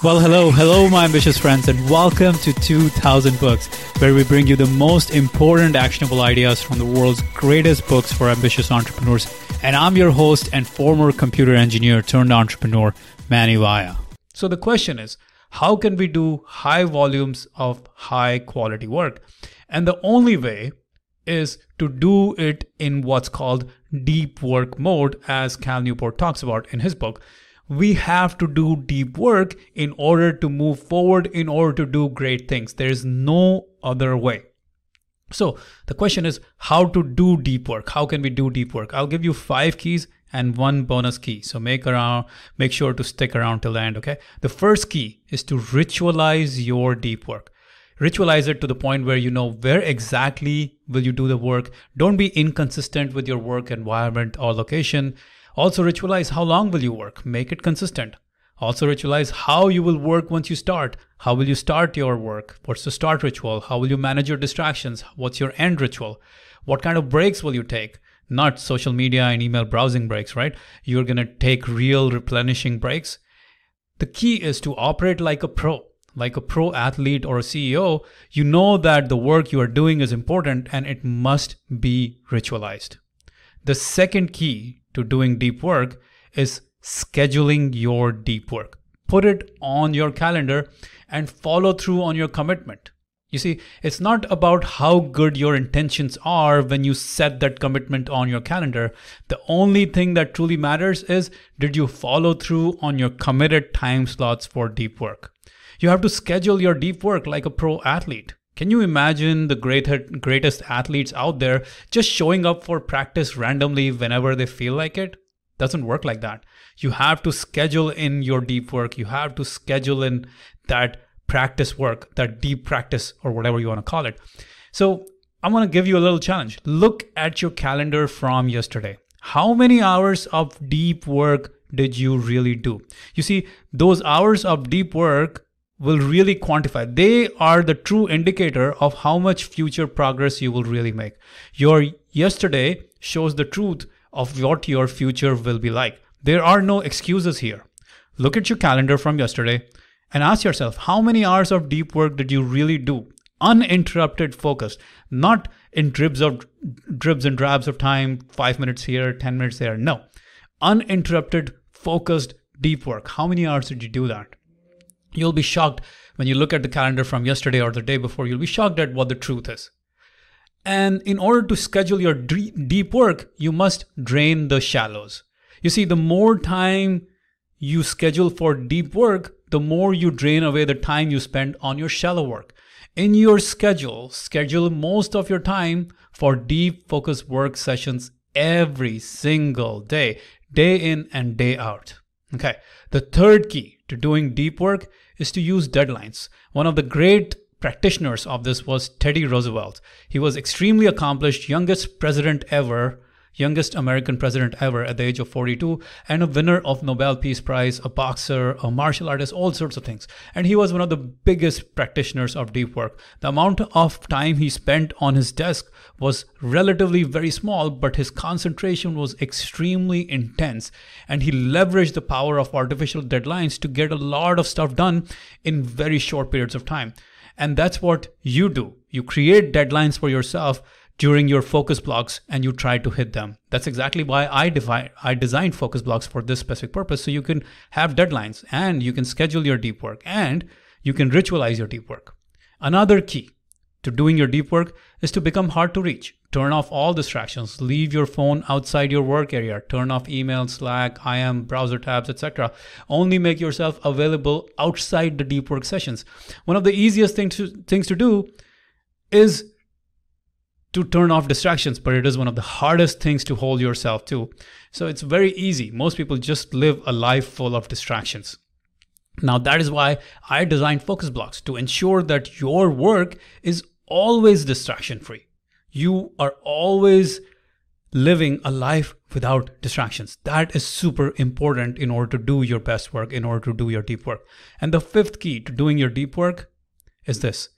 Well, hello, hello, my ambitious friends, and welcome to 2000 Books, where we bring you the most important actionable ideas from the world's greatest books for ambitious entrepreneurs. And I'm your host and former computer engineer turned entrepreneur, Manny Vaya. So the question is, how can we do high volumes of high quality work? And the only way is to do it in what's called deep work mode, as Cal Newport talks about in his book we have to do deep work in order to move forward, in order to do great things. There is no other way. So the question is how to do deep work. How can we do deep work? I'll give you five keys and one bonus key. So make around, make sure to stick around till the end. Okay. The first key is to ritualize your deep work. Ritualize it to the point where you know where exactly will you do the work. Don't be inconsistent with your work environment or location. Also ritualize how long will you work. Make it consistent. Also ritualize how you will work once you start. How will you start your work? What's the start ritual? How will you manage your distractions? What's your end ritual? What kind of breaks will you take? Not social media and email browsing breaks, right? You're going to take real replenishing breaks. The key is to operate like a pro, like a pro athlete or a CEO. You know that the work you are doing is important and it must be ritualized. The second key to doing deep work is scheduling your deep work. Put it on your calendar and follow through on your commitment. You see, it's not about how good your intentions are when you set that commitment on your calendar. The only thing that truly matters is did you follow through on your committed time slots for deep work? You have to schedule your deep work like a pro athlete. Can you imagine the great, greatest athletes out there just showing up for practice randomly whenever they feel like it? Doesn't work like that. You have to schedule in your deep work. You have to schedule in that practice work, that deep practice, or whatever you want to call it. So I'm going to give you a little challenge. Look at your calendar from yesterday. How many hours of deep work did you really do? You see, those hours of deep work will really quantify. They are the true indicator of how much future progress you will really make. Your yesterday shows the truth of what your future will be like. There are no excuses here. Look at your calendar from yesterday and ask yourself how many hours of deep work did you really do? Uninterrupted focus, not in dribs of dribs and drabs of time, five minutes here, 10 minutes there. No. Uninterrupted, focused, deep work. How many hours did you do that? You'll be shocked when you look at the calendar from yesterday or the day before, you'll be shocked at what the truth is. And in order to schedule your deep work, you must drain the shallows. You see, the more time you schedule for deep work, the more you drain away the time you spend on your shallow work. In your schedule, schedule most of your time for deep focus work sessions every single day, day in and day out. Okay. The third key to doing deep work is to use deadlines. One of the great practitioners of this was Teddy Roosevelt. He was extremely accomplished, youngest president ever youngest American president ever at the age of 42, and a winner of Nobel Peace Prize, a boxer, a martial artist, all sorts of things. And he was one of the biggest practitioners of deep work. The amount of time he spent on his desk was relatively very small, but his concentration was extremely intense. And he leveraged the power of artificial deadlines to get a lot of stuff done in very short periods of time. And that's what you do. You create deadlines for yourself during your focus blocks and you try to hit them. That's exactly why I define I designed focus blocks for this specific purpose so you can have deadlines and you can schedule your deep work and you can ritualize your deep work. Another key to doing your deep work is to become hard to reach. Turn off all distractions. Leave your phone outside your work area. Turn off email, Slack, IM, browser tabs, etc. Only make yourself available outside the deep work sessions. One of the easiest things to, things to do is to turn off distractions, but it is one of the hardest things to hold yourself to. So it's very easy. Most people just live a life full of distractions. Now, that is why I designed focus blocks to ensure that your work is always distraction free. You are always living a life without distractions. That is super important in order to do your best work, in order to do your deep work. And the fifth key to doing your deep work is this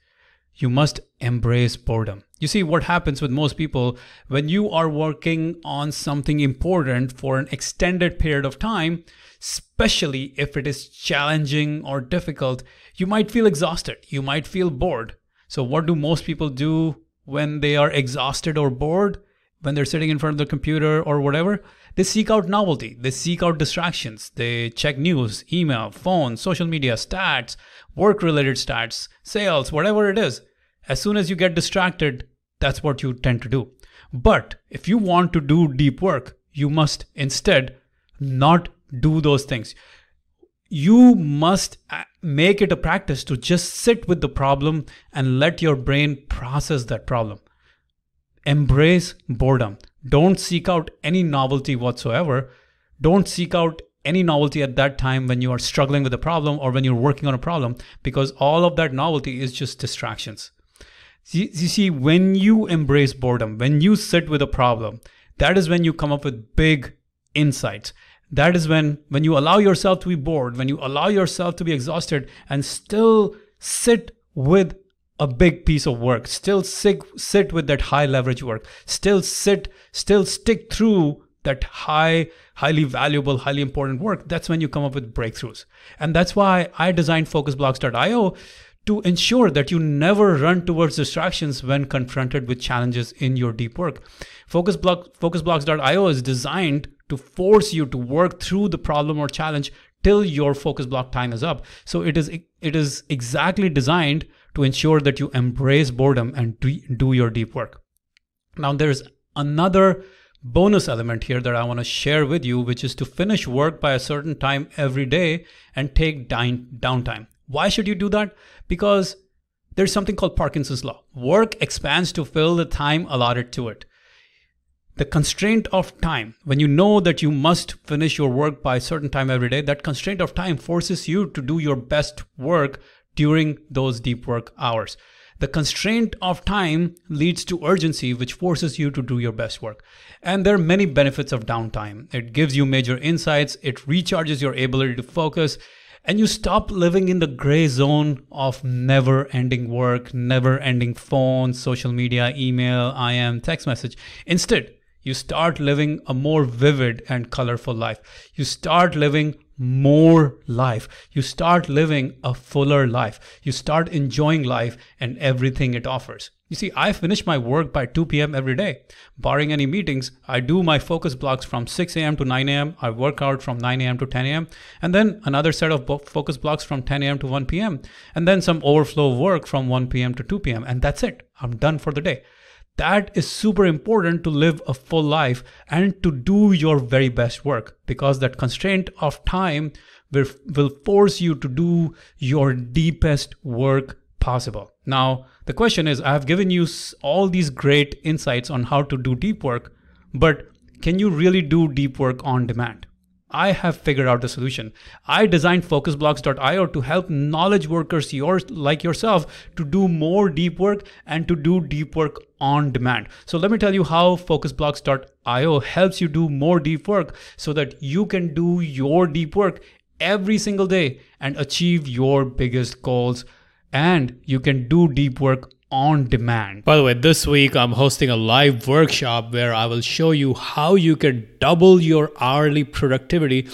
you must embrace boredom. You see, what happens with most people when you are working on something important for an extended period of time, especially if it is challenging or difficult, you might feel exhausted. You might feel bored. So, what do most people do when they are exhausted or bored? When they're sitting in front of the computer or whatever, they seek out novelty. They seek out distractions. They check news, email, phone, social media, stats, work related stats, sales, whatever it is. As soon as you get distracted, that's what you tend to do. But if you want to do deep work, you must instead not do those things. You must uh, make it a practice to just sit with the problem and let your brain process that problem. Embrace boredom. Don't seek out any novelty whatsoever. Don't seek out any novelty at that time when you are struggling with a problem or when you're working on a problem because all of that novelty is just distractions. You, you see, when you embrace boredom, when you sit with a problem, that is when you come up with big insights. That is when, when you allow yourself to be bored, when you allow yourself to be exhausted and still sit with a big piece of work, still sit, sit with that high leverage work, still sit, still stick through that high, highly valuable, highly important work, that's when you come up with breakthroughs. And that's why I designed focusblocks.io to ensure that you never run towards distractions when confronted with challenges in your deep work. Focusblock, focusblocks.io is designed to force you to work through the problem or challenge till your focus block time is up. So it is it is exactly designed to ensure that you embrace boredom and do, do your deep work. Now there's another bonus element here that I want to share with you, which is to finish work by a certain time every day and take downtime. Why should you do that? Because there's something called Parkinson's law. Work expands to fill the time allotted to it. The constraint of time, when you know that you must finish your work by a certain time every day, that constraint of time forces you to do your best work during those deep work hours. The constraint of time leads to urgency, which forces you to do your best work. And there are many benefits of downtime. It gives you major insights, it recharges your ability to focus, and you stop living in the gray zone of never ending work, never ending phone, social media, email, IM, text message. Instead, you start living a more vivid and colorful life. You start living more life. You start living a fuller life. You start enjoying life and everything it offers. You see, I finish my work by 2 p.m. every day. Barring any meetings, I do my focus blocks from 6 a.m. to 9 a.m. I work out from 9 a.m. to 10 a.m. And then another set of focus blocks from 10 a.m. to 1 p.m. And then some overflow work from 1 p.m. to 2 p.m. And that's it. I'm done for the day. That is super important to live a full life and to do your very best work because that constraint of time will, will force you to do your deepest work possible. Now, the question is I have given you all these great insights on how to do deep work, but can you really do deep work on demand? I have figured out the solution. I designed focusblocks.io to help knowledge workers yours like yourself to do more deep work and to do deep work on demand. So let me tell you how focusblocks.io helps you do more deep work so that you can do your deep work every single day and achieve your biggest goals and you can do deep work on demand. By the way, this week I'm hosting a live workshop where I will show you how you can double your hourly productivity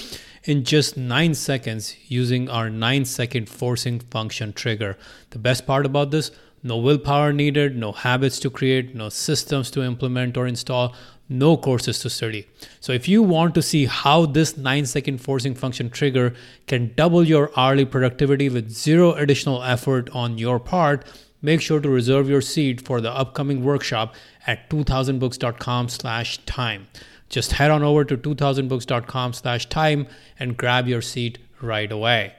in just 9 seconds using our 9 second forcing function trigger. The best part about this, no willpower needed, no habits to create, no systems to implement or install, no courses to study. So, if you want to see how this 9 second forcing function trigger can double your hourly productivity with zero additional effort on your part, make sure to reserve your seat for the upcoming workshop at 2000books.com slash time. Just head on over to 2000books.com slash time and grab your seat right away.